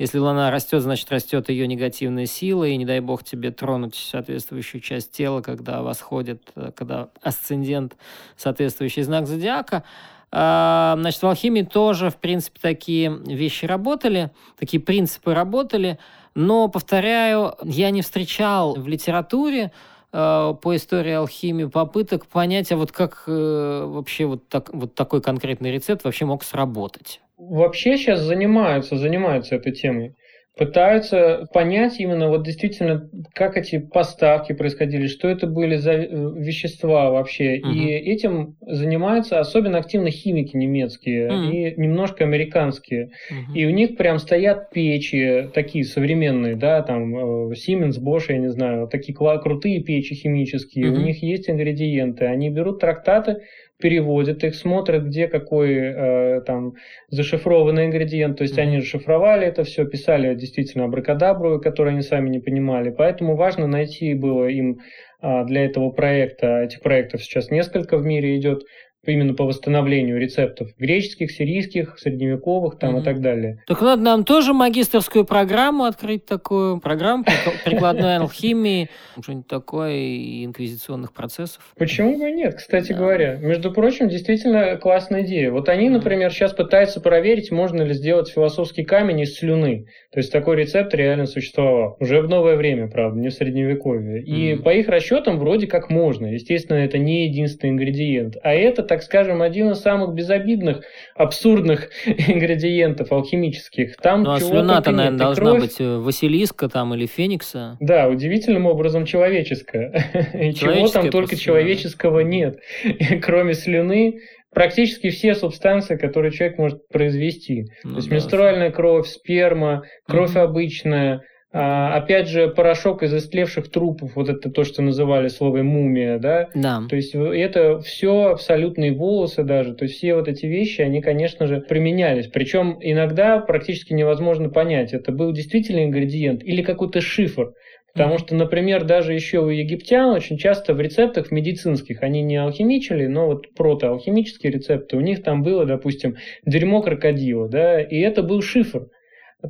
если Луна растет, значит, растет ее негативная сила, и не дай бог тебе тронуть соответствующую часть тела, когда восходит, э, когда асцендент, соответствующий знак зодиака. А, значит, в алхимии тоже, в принципе, такие вещи работали, такие принципы работали, но, повторяю, я не встречал в литературе э, по истории алхимии попыток понять, а вот как э, вообще вот, так, вот такой конкретный рецепт вообще мог сработать вообще сейчас занимаются, занимаются этой темой. Пытаются понять именно вот действительно, как эти поставки происходили, что это были за э, вещества вообще. Угу. И этим занимаются особенно активно химики немецкие угу. и немножко американские. Угу. И у них прям стоят печи такие современные, да, там э, Siemens, Bosch, я не знаю, такие крутые печи химические. Угу. У них есть ингредиенты. Они берут трактаты, переводят их, смотрят, где какой э, там зашифрованный ингредиент. То есть mm-hmm. они шифровали это все, писали действительно абракадабру, которую они сами не понимали. Поэтому важно найти было им э, для этого проекта, этих проектов сейчас несколько в мире идет, именно по восстановлению рецептов греческих, сирийских, средневековых там mm-hmm. и так далее. Так надо нам тоже магистрскую программу открыть такую, программу прикладной алхимии, что-нибудь такое, и инквизиционных процессов. Почему бы нет, кстати говоря. Между прочим, действительно классная идея. Вот они, например, сейчас пытаются проверить, можно ли сделать философский камень из слюны. То есть такой рецепт реально существовал. Уже в новое время, правда, не в средневековье. И по их расчетам вроде как можно. Естественно, это не единственный ингредиент. А это так скажем, один из самых безобидных, абсурдных ингредиентов алхимических. Там ну, а слюна-то, наверное, должна кровь... быть э, Василиска там или Феникса. Да, удивительным образом человеческая. Чего там только человеческого нет. Кроме слюны, практически все субстанции, которые человек может произвести. Ну, То есть да. менструальная кровь, сперма, кровь угу. обычная, опять же, порошок из истлевших трупов, вот это то, что называли словом мумия, да? Да. То есть это все абсолютные волосы даже, то есть все вот эти вещи, они, конечно же, применялись. Причем иногда практически невозможно понять, это был действительно ингредиент или какой-то шифр. Потому что, например, даже еще у египтян очень часто в рецептах медицинских, они не алхимичили, но вот протоалхимические рецепты, у них там было, допустим, дерьмо крокодила, да, и это был шифр.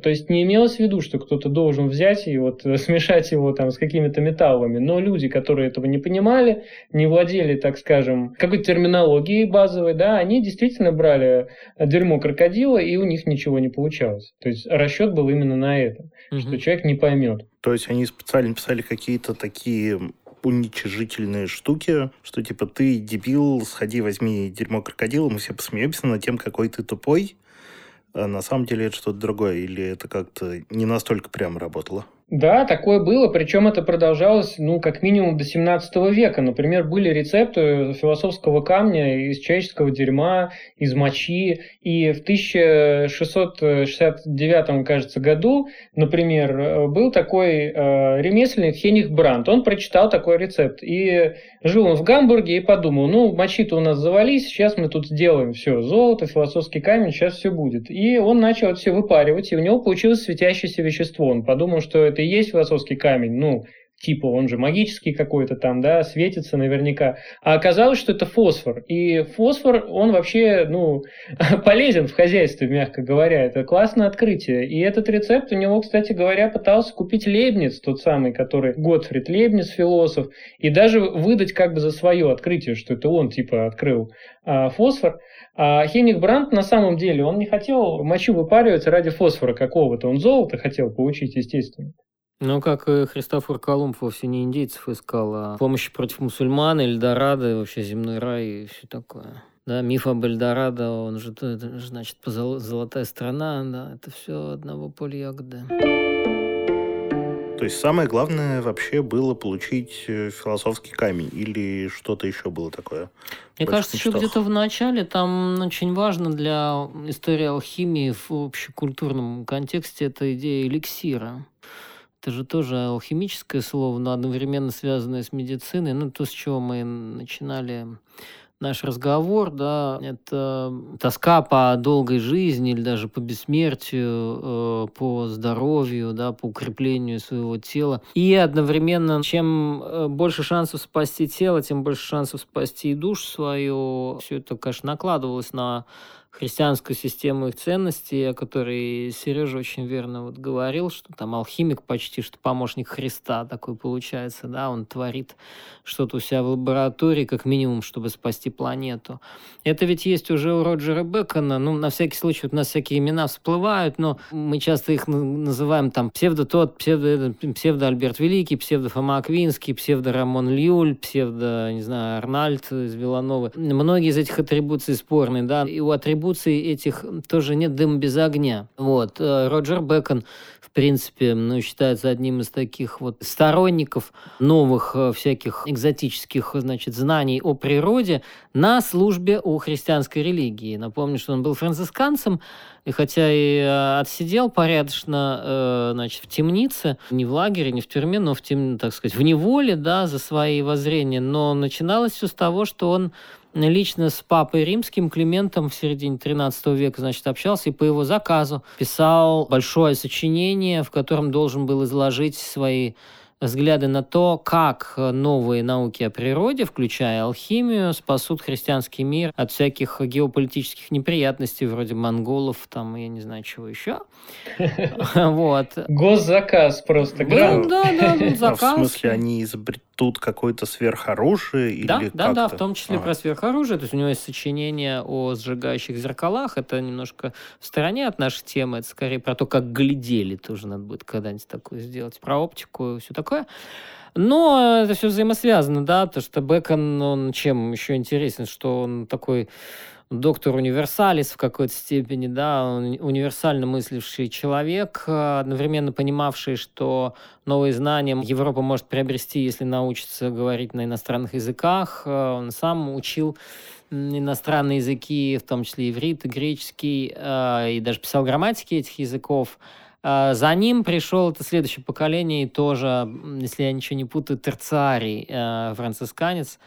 То есть не имелось в виду, что кто-то должен взять и вот смешать его там с какими-то металлами. Но люди, которые этого не понимали, не владели, так скажем, какой-то терминологией базовой, да, они действительно брали дерьмо крокодила, и у них ничего не получалось. То есть расчет был именно на этом, угу. что человек не поймет. То есть они специально писали какие-то такие уничижительные штуки, что типа ты дебил, сходи, возьми дерьмо крокодила, мы все посмеемся над тем, какой ты тупой, а на самом деле это что-то другое, или это как-то не настолько прямо работало? Да, такое было, причем это продолжалось, ну, как минимум до 17 века. Например, были рецепты философского камня из человеческого дерьма, из мочи. И в 1669, кажется, году, например, был такой э, ремесленник Хених Брандт. Он прочитал такой рецепт. И жил он в Гамбурге и подумал, ну, мочи-то у нас завались, сейчас мы тут сделаем все, золото, философский камень, сейчас все будет. И он начал это все выпаривать, и у него получилось светящееся вещество. Он подумал, что это и есть философский камень, ну, типа он же магический какой-то там, да, светится наверняка. А оказалось, что это фосфор. И фосфор, он вообще, ну, полезен в хозяйстве, мягко говоря. Это классное открытие. И этот рецепт у него, кстати говоря, пытался купить Лейбниц, тот самый, который Готфрид Лейбниц, философ, и даже выдать как бы за свое открытие, что это он, типа, открыл а, фосфор. А Хеник Брандт на самом деле, он не хотел мочу выпаривать ради фосфора какого-то. Он золото хотел получить, естественно. Ну, как и Христофор Колумб вовсе не индейцев искал, а помощи против мусульман, Эльдорадо, вообще земной рай и все такое. Да, миф об Эльдорадо, он же, это, значит, золотая страна, да, это все одного поля ягоды. То есть самое главное вообще было получить э, философский камень или что-то еще было такое? Мне кажется, еще где-то в начале там очень важно для истории алхимии в общекультурном контексте эта идея эликсира. Это же тоже алхимическое слово, но одновременно связанное с медициной. Ну, то, с чего мы начинали наш разговор, да, это тоска по долгой жизни или даже по бессмертию, э, по здоровью, да, по укреплению своего тела. И одновременно, чем э, больше шансов спасти тело, тем больше шансов спасти и душу свою. Все это, конечно, накладывалось на христианскую систему их ценностей, о которой Сережа очень верно вот говорил, что там алхимик почти что помощник Христа такой получается, да, он творит что-то у себя в лаборатории, как минимум, чтобы спасти планету. Это ведь есть уже у Роджера Бекона, ну, на всякий случай, вот у нас всякие имена всплывают, но мы часто их называем там псевдо тот, псевдо, псевдо Альберт Великий, псевдо Фома Аквинский, псевдо Рамон Льюль, псевдо, не знаю, Арнольд из Вилановы. Многие из этих атрибуций спорные, да, и у атрибутов атрибуций этих тоже нет дыма без огня. Вот. Э, Роджер Бекон, в принципе, ну, считается одним из таких вот сторонников новых э, всяких экзотических, значит, знаний о природе на службе у христианской религии. Напомню, что он был францисканцем, и хотя и э, отсидел порядочно, значит, в темнице, не в лагере, не в тюрьме, но в тем, так сказать, в неволе, да, за свои воззрения, но начиналось все с того, что он лично с папой римским Климентом в середине 13 века, значит, общался и по его заказу писал большое сочинение, в котором должен был изложить свои взгляды на то, как новые науки о природе, включая алхимию, спасут христианский мир от всяких геополитических неприятностей, вроде монголов, там, я не знаю, чего еще. Вот. Госзаказ просто. Да, да, да, заказ. В смысле, они изобретут какое-то сверхоружие? Или да, да, да, в том числе про сверхоружие. То есть у него есть сочинение о сжигающих зеркалах. Это немножко в стороне от нашей темы. Это скорее про то, как глядели. Тоже надо будет когда-нибудь такое сделать. Про оптику и все такое. Но это все взаимосвязано, да, потому что Бекон, он чем еще интересен, что он такой доктор универсалис в какой-то степени, да, универсально мысливший человек, одновременно понимавший, что новые знания Европа может приобрести, если научится говорить на иностранных языках. Он сам учил иностранные языки, в том числе иврит греческий, и даже писал грамматики этих языков. За ним пришел это следующее поколение, и тоже, если я ничего не путаю, терциарий э, францисканец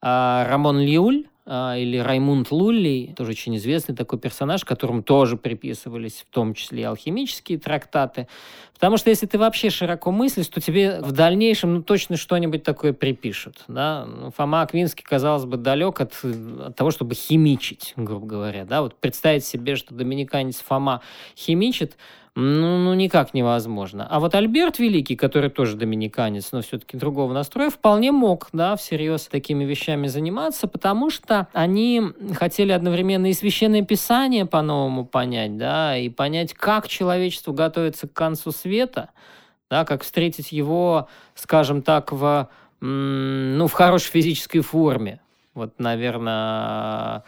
Рамон Лиуль, или Раймунд Лулли, тоже очень известный такой персонаж, которому тоже приписывались в том числе и алхимические трактаты. Потому что если ты вообще широко мыслишь, то тебе в дальнейшем ну, точно что-нибудь такое припишут. Да? Ну, Фома Аквинский, казалось бы, далек от, от того, чтобы химичить, грубо говоря. Да? Вот представить себе, что доминиканец Фома химичит, ну, ну, никак невозможно. А вот Альберт Великий, который тоже доминиканец, но все-таки другого настроя, вполне мог, да, всерьез такими вещами заниматься, потому что они хотели одновременно и священное писание по-новому понять, да, и понять, как человечество готовится к концу света, да, как встретить его, скажем так, в, ну, в хорошей физической форме. Вот, наверное,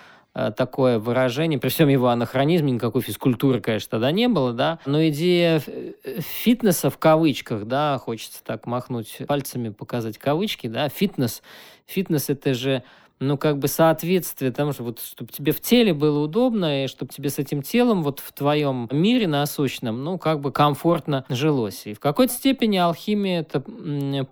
такое выражение, при всем его анахронизме, никакой физкультуры, конечно, тогда не было, да, но идея э, фитнеса в кавычках, да, хочется так махнуть пальцами, показать кавычки, да, фитнес, фитнес это же ну, как бы соответствие тому, что вот, чтобы тебе в теле было удобно, и чтобы тебе с этим телом вот в твоем мире насущном, ну, как бы комфортно жилось. И в какой-то степени алхимия – это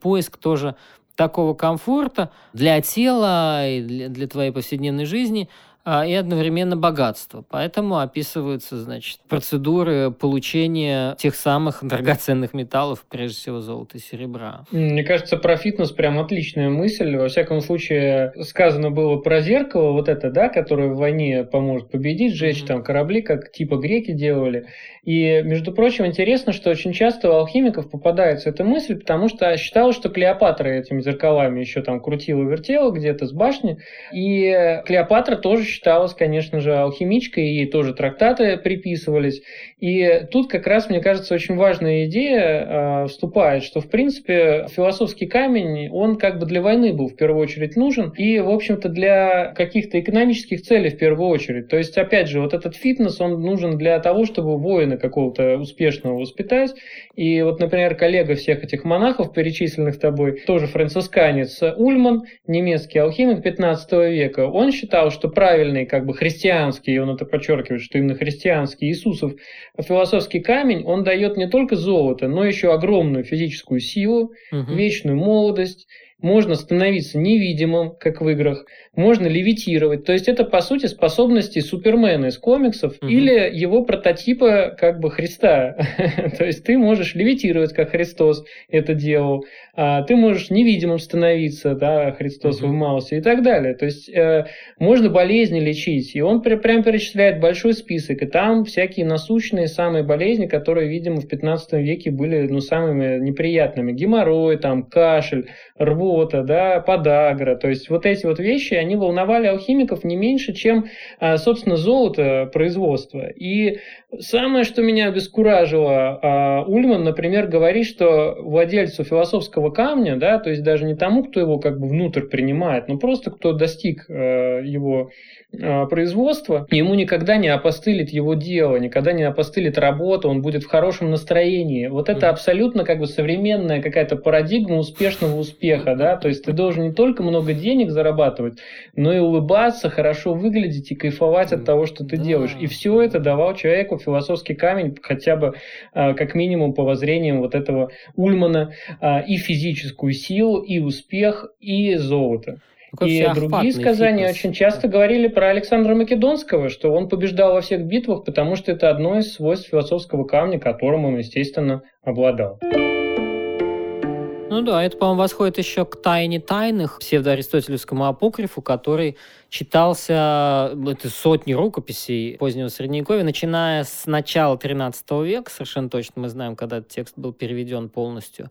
поиск тоже такого комфорта для тела и для, для твоей повседневной жизни – и одновременно богатство. Поэтому описываются, значит, процедуры получения тех самых драгоценных металлов, прежде всего золота и серебра. Мне кажется, про фитнес прям отличная мысль. Во всяком случае, сказано было про зеркало, вот это, да, которое в войне поможет победить, сжечь mm-hmm. там корабли, как типа греки делали. И, между прочим, интересно, что очень часто у алхимиков попадается эта мысль, потому что считалось, что Клеопатра этими зеркалами еще там крутила-вертела где-то с башни, и Клеопатра тоже считалась, конечно же, алхимичкой, ей тоже трактаты приписывались. И тут как раз, мне кажется, очень важная идея э, вступает, что, в принципе, философский камень, он как бы для войны был в первую очередь нужен, и, в общем-то, для каких-то экономических целей в первую очередь. То есть, опять же, вот этот фитнес, он нужен для того, чтобы воина какого-то успешного воспитать. И вот, например, коллега всех этих монахов, перечисленных тобой, тоже францисканец Ульман, немецкий алхимик 15 века, он считал, что правильный, как бы христианский, и он это подчеркивает, что именно христианский Иисусов философский камень, он дает не только золото, но еще огромную физическую силу, угу. вечную молодость, можно становиться невидимым, как в играх, можно левитировать. То есть это, по сути, способности Супермена из комиксов угу. или его прототипа как бы Христа. То есть ты можешь левитировать, как Христос это делал, а ты можешь невидимым становиться, да, Христос угу. в Маусе и так далее. То есть э, можно болезни лечить. И он прям перечисляет большой список, и там всякие насущные самые болезни, которые, видимо, в 15 веке были ну, самыми неприятными. Геморрой, там, кашель, рвота, да, подагра. То есть вот эти вот вещи, они волновали алхимиков не меньше, чем, а, собственно, золото производства. И самое, что меня обескуражило, а, Ульман, например, говорит, что владельцу философского камня, да, то есть даже не тому, кто его как бы внутрь принимает, но просто кто достиг э, его производства, ему никогда не опостылит его дело, никогда не опостылит работа, он будет в хорошем настроении. Вот это абсолютно как бы современная какая-то парадигма успешного успеха, да, то есть ты должен не только много денег зарабатывать, но и улыбаться, хорошо выглядеть и кайфовать от того, что ты делаешь. И все это давал человеку философский камень, хотя бы а, как минимум по воззрениям вот этого Ульмана, а, и физическую силу, и успех, и золото. И другие сказания фитнес. очень часто говорили про Александра Македонского, что он побеждал во всех битвах, потому что это одно из свойств философского камня, которым он, естественно, обладал. Ну да, это, по-моему, восходит еще к тайне тайных, псевдоаристотелевскому апокрифу, который читался, это сотни рукописей позднего Средневековья, начиная с начала 13 века, совершенно точно мы знаем, когда этот текст был переведен полностью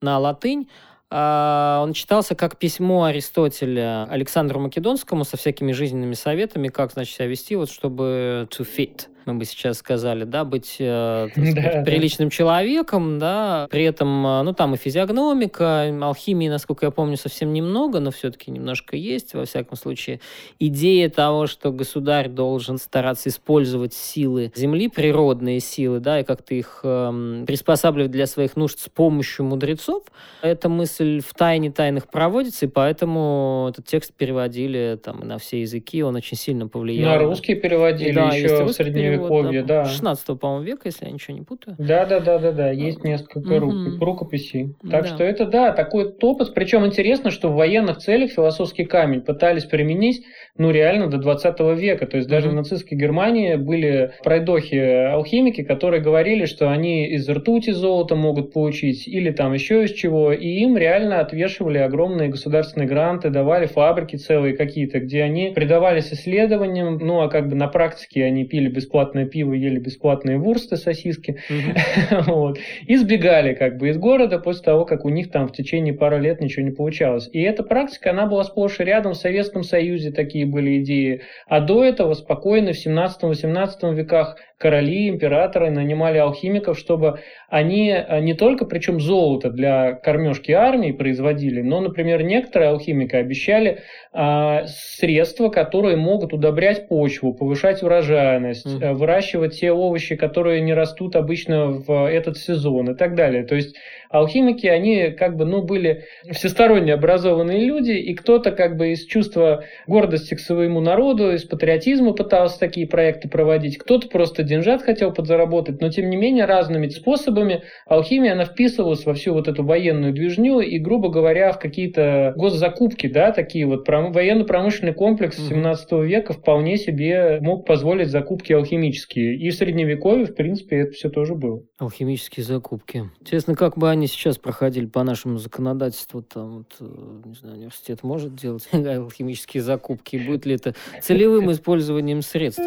на латынь, он читался как письмо Аристотеля Александру Македонскому со всякими жизненными советами, как, значит, себя вести, вот, чтобы to fit мы бы сейчас сказали, да, быть э, сказать, приличным человеком, да, при этом, э, ну, там и физиогномика, алхимии, насколько я помню, совсем немного, но все-таки немножко есть, во всяком случае. Идея того, что государь должен стараться использовать силы Земли, природные силы, да, и как-то их э, приспосабливать для своих нужд с помощью мудрецов, эта мысль в тайне тайных проводится, и поэтому этот текст переводили там на все языки, он очень сильно повлиял. На русский переводили да, еще в средневековье средневековье, да. 16 по-моему, века, если я ничего не путаю. Да, да, да, да, да. Есть несколько угу. рукописей. Так да. что это, да, такой опыт. Причем интересно, что в военных целях философский камень пытались применить, ну, реально до 20 века. То есть даже в нацистской Германии были пройдохи-алхимики, которые говорили, что они из ртути золото могут получить или там еще из чего. И им реально отвешивали огромные государственные гранты, давали фабрики целые какие-то, где они предавались исследованиям, ну, а как бы на практике они пили бесплатно бесплатное пиво, ели бесплатные вурсты, сосиски. вот. И сбегали как бы из города после того, как у них там в течение пары лет ничего не получалось. И эта практика, она была сплошь и рядом. В Советском Союзе такие были идеи. А до этого спокойно в 17-18 веках короли, императоры нанимали алхимиков, чтобы они э, не только, причем золото для кормежки армии производили, но, например, некоторые алхимики обещали а, средства, которые могут удобрять почву, повышать урожайность, mm-hmm. выращивать те овощи, которые не растут обычно в этот сезон и так далее. То есть алхимики, они как бы, ну, были всесторонне образованные люди, и кто-то как бы из чувства гордости к своему народу, из патриотизма пытался такие проекты проводить, кто-то просто деньжат хотел подзаработать, но тем не менее разными способами алхимия, она вписывалась во всю вот эту военную движню и, грубо говоря, в какие-то госзакупки, да, такие вот военно-промышленный комплекс 17 века вполне себе мог позволить закупки алхимические. И в Средневековье, в принципе, это все тоже было. Алхимические закупки. Интересно, как бы они сейчас проходили по нашему законодательству, там, вот, э, не знаю, университет может делать алхимические закупки, будет ли это целевым использованием средств?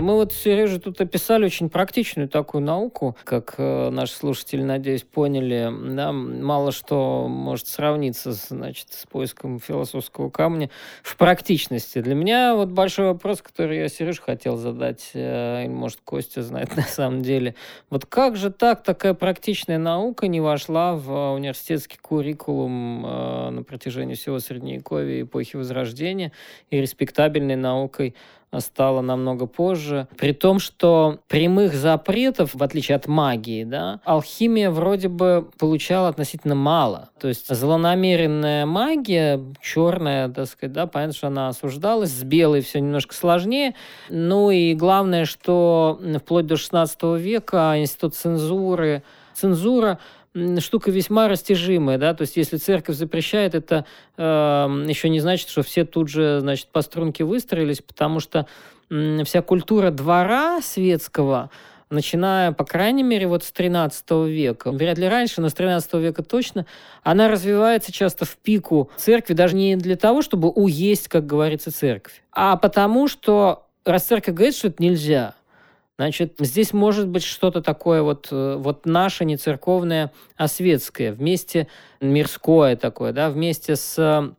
Но мы вот, Сережа, тут описали очень практичную такую науку, как э, наши слушатели, надеюсь, поняли. Да, мало что может сравниться, значит, с поиском философского камня в практичности. Для меня вот большой вопрос, который я, Сереж, хотел задать, э, может, Костя знает на самом деле. Вот как же так такая практичная наука не вошла в университетский куррикулум э, на протяжении всего Средневековья и эпохи Возрождения и респектабельной наукой стало намного позже. При том, что прямых запретов, в отличие от магии, да, алхимия вроде бы получала относительно мало. То есть злонамеренная магия, черная, так сказать, да, понятно, что она осуждалась, с белой все немножко сложнее. Ну и главное, что вплоть до 16 века институт цензуры, цензура штука весьма растяжимая, да, то есть если церковь запрещает, это э, еще не значит, что все тут же, значит, по струнке выстроились, потому что э, вся культура двора светского, начиная, по крайней мере, вот с 13 века, вряд ли раньше, но с 13 века точно, она развивается часто в пику церкви, даже не для того, чтобы уесть, как говорится, церковь, а потому что раз церковь говорит, что это нельзя, Значит, здесь может быть что-то такое вот, э, вот наше, не церковное, а светское, вместе мирское такое, да, вместе с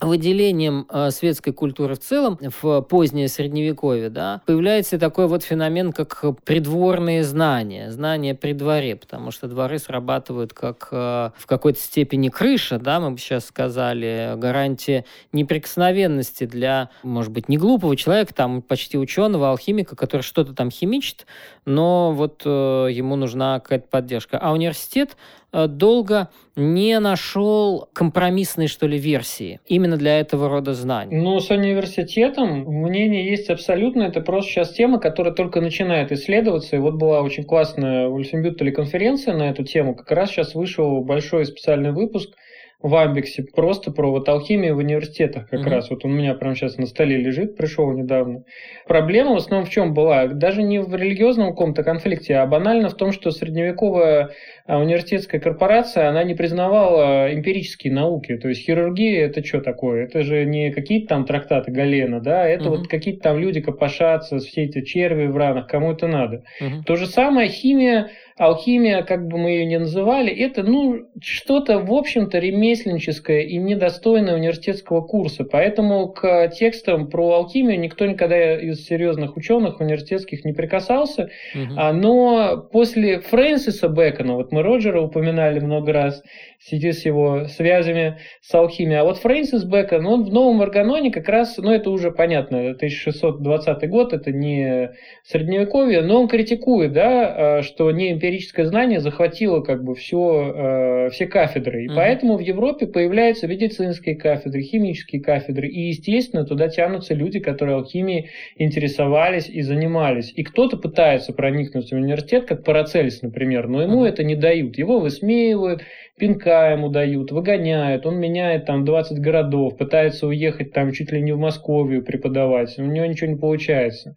выделением э, светской культуры в целом в позднее средневековье, да, появляется такой вот феномен, как придворные знания, знания при дворе, потому что дворы срабатывают как э, в какой-то степени крыша, да, мы бы сейчас сказали, гарантия неприкосновенности для, может быть, не глупого человека, там почти ученого, алхимика, который что-то там химичит, но вот э, ему нужна какая-то поддержка. А университет Э, долго не нашел компромиссной, что ли, версии именно для этого рода знаний. Ну, с университетом мнение есть абсолютно. Это просто сейчас тема, которая только начинает исследоваться. И вот была очень классная в Ульфенбютеле конференция на эту тему. Как раз сейчас вышел большой специальный выпуск – в Амбексе просто про вот алхимию в университетах как mm-hmm. раз. Вот он у меня прямо сейчас на столе лежит, пришел недавно. Проблема в основном в чем была? Даже не в религиозном каком-то конфликте, а банально в том, что средневековая а, университетская корпорация, она не признавала эмпирические науки. То есть хирургия это что такое? Это же не какие-то там трактаты Галена, да, это mm-hmm. вот какие-то там люди копошатся, все эти черви в ранах, кому это надо. Mm-hmm. То же самое химия алхимия, как бы мы ее ни называли, это ну, что-то, в общем-то, ремесленническое и недостойное университетского курса. Поэтому к текстам про алхимию никто никогда из серьезных ученых университетских не прикасался. Угу. Но после Фрэнсиса Бэкона, вот мы Роджера упоминали много раз, в связи с его связями с алхимией. А вот Фрэнсис Бэкон, он в новом органоне как раз, ну это уже понятно, 1620 год, это не средневековье, но он критикует, да, а, что неэмпирическое знание захватило как бы все, э, все кафедры. И mm-hmm. поэтому в Европе появляются медицинские кафедры, химические кафедры. И, естественно, туда тянутся люди, которые алхимией интересовались и занимались. И кто-то пытается проникнуть в университет, как Парацельс, например, но ему mm-hmm. это не дают. Его высмеивают, пинка ему дают, выгоняют, он меняет там 20 городов, пытается уехать там чуть ли не в Московию преподавать, у него ничего не получается.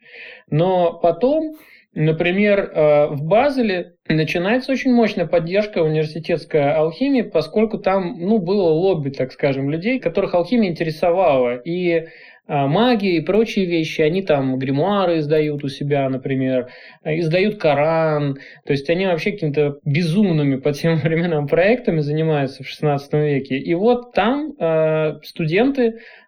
Но потом, например, э, в Базеле начинается очень мощная поддержка университетской алхимии, поскольку там ну, было лобби, так скажем, людей, которых алхимия интересовала. И магия и прочие вещи, они там гримуары издают у себя, например, издают Коран, то есть они вообще какими-то безумными по тем временам проектами занимаются в 16 веке. И вот там э, студенты Э,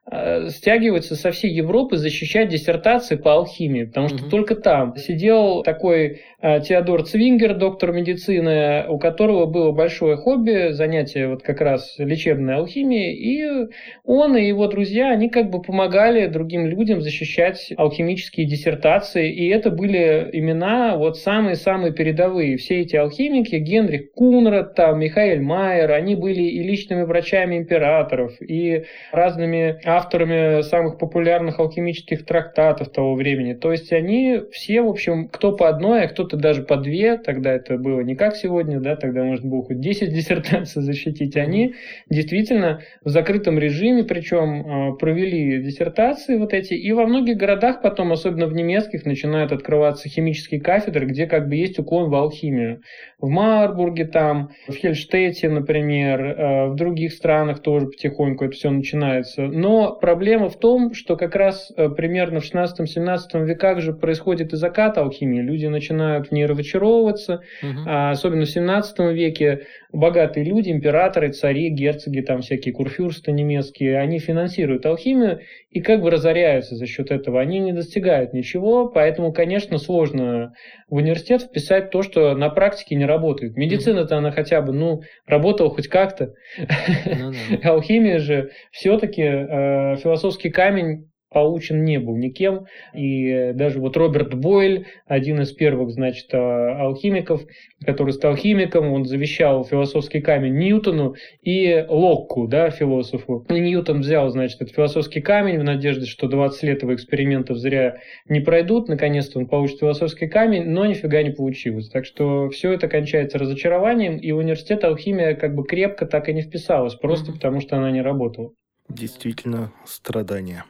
стягиваются со всей Европы защищать диссертации по алхимии, потому что угу. только там сидел такой э, Теодор Цвингер, доктор медицины, у которого было большое хобби, занятие вот как раз лечебной алхимией, и он и его друзья, они как бы помогали другим людям защищать алхимические диссертации, и это были имена вот самые-самые передовые. Все эти алхимики, Генрих Кунрад, там, Михаил Майер, они были и личными врачами императоров, и разными авторами самых популярных алхимических трактатов того времени. То есть они все, в общем, кто по одной, а кто-то даже по две, тогда это было не как сегодня, да, тогда можно было хоть 10 диссертаций защитить, они действительно в закрытом режиме, причем а, провели диссертации вот эти, и во многих городах потом, особенно в немецких, начинают открываться химические кафедры, где как бы есть уклон в алхимию. В Марбурге там, в Хельштете, например, а, в других странах тоже потихоньку это все начинается. Но Но проблема в том, что как раз э, примерно в 16-17 веках же происходит и закат алхимии. Люди начинают в ней разочаровываться. Угу. А особенно в 17 веке богатые люди, императоры, цари, герцоги, там всякие курфюрсты немецкие, они финансируют алхимию и как бы разоряются за счет этого. Они не достигают ничего, поэтому, конечно, сложно в университет вписать то, что на практике не работает. Медицина-то она хотя бы, ну, работала хоть как-то. Ну. Алхимия же все-таки э, философский камень получен не был никем. И даже вот Роберт Бойль, один из первых, значит, а, алхимиков, который стал химиком, он завещал философский камень Ньютону и Локку, да, философу. И Ньютон взял, значит, этот философский камень в надежде, что 20 лет его экспериментов зря не пройдут, наконец-то он получит философский камень, но нифига не получилось. Так что все это кончается разочарованием, и университет алхимия как бы крепко так и не вписалась, просто mm-hmm. потому что она не работала. Действительно, страдания.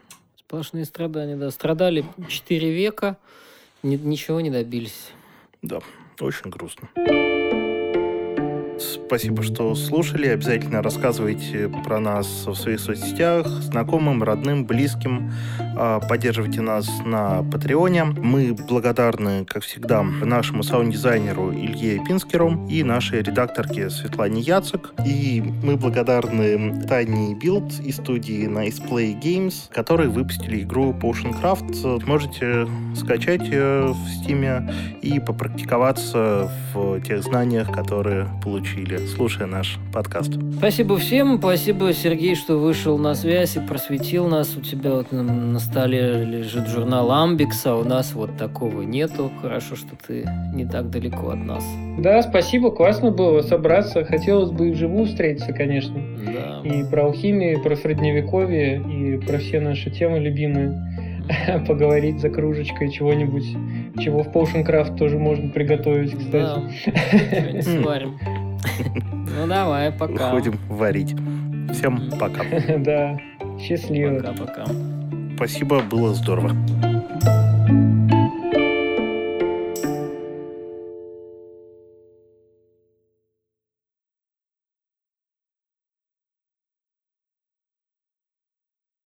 Сплошные страдания, да. Страдали 4 века, ни, ничего не добились. Да, очень грустно. Спасибо, что слушали. Обязательно рассказывайте про нас в своих соцсетях, знакомым, родным, близким. А, поддерживайте нас на Патреоне. Мы благодарны, как всегда, нашему саунд-дизайнеру Илье Пинскеру и нашей редакторке Светлане Яцек. И мы благодарны Тайни Билд из студии Nice Play Games, которые выпустили игру Potion Craft. Можете скачать ее в Steam и попрактиковаться в тех знаниях, которые получили слушая наш подкаст. Спасибо всем. Спасибо, Сергей, что вышел на связь и просветил нас. У тебя вот на, на столе лежит журнал Амбикса, а у нас вот такого нету. Хорошо, что ты не так далеко от нас. Да, спасибо. Классно было собраться. Хотелось бы и вживую встретиться, конечно. Да. И про алхимию, и про средневековье, и про все наши темы любимые. Поговорить за кружечкой чего-нибудь, чего в Potion Craft тоже можно приготовить, кстати. Да, сварим. Ну давай, пока. Выходим варить. Всем пока. Да, счастливо. Пока-пока. Спасибо, было здорово.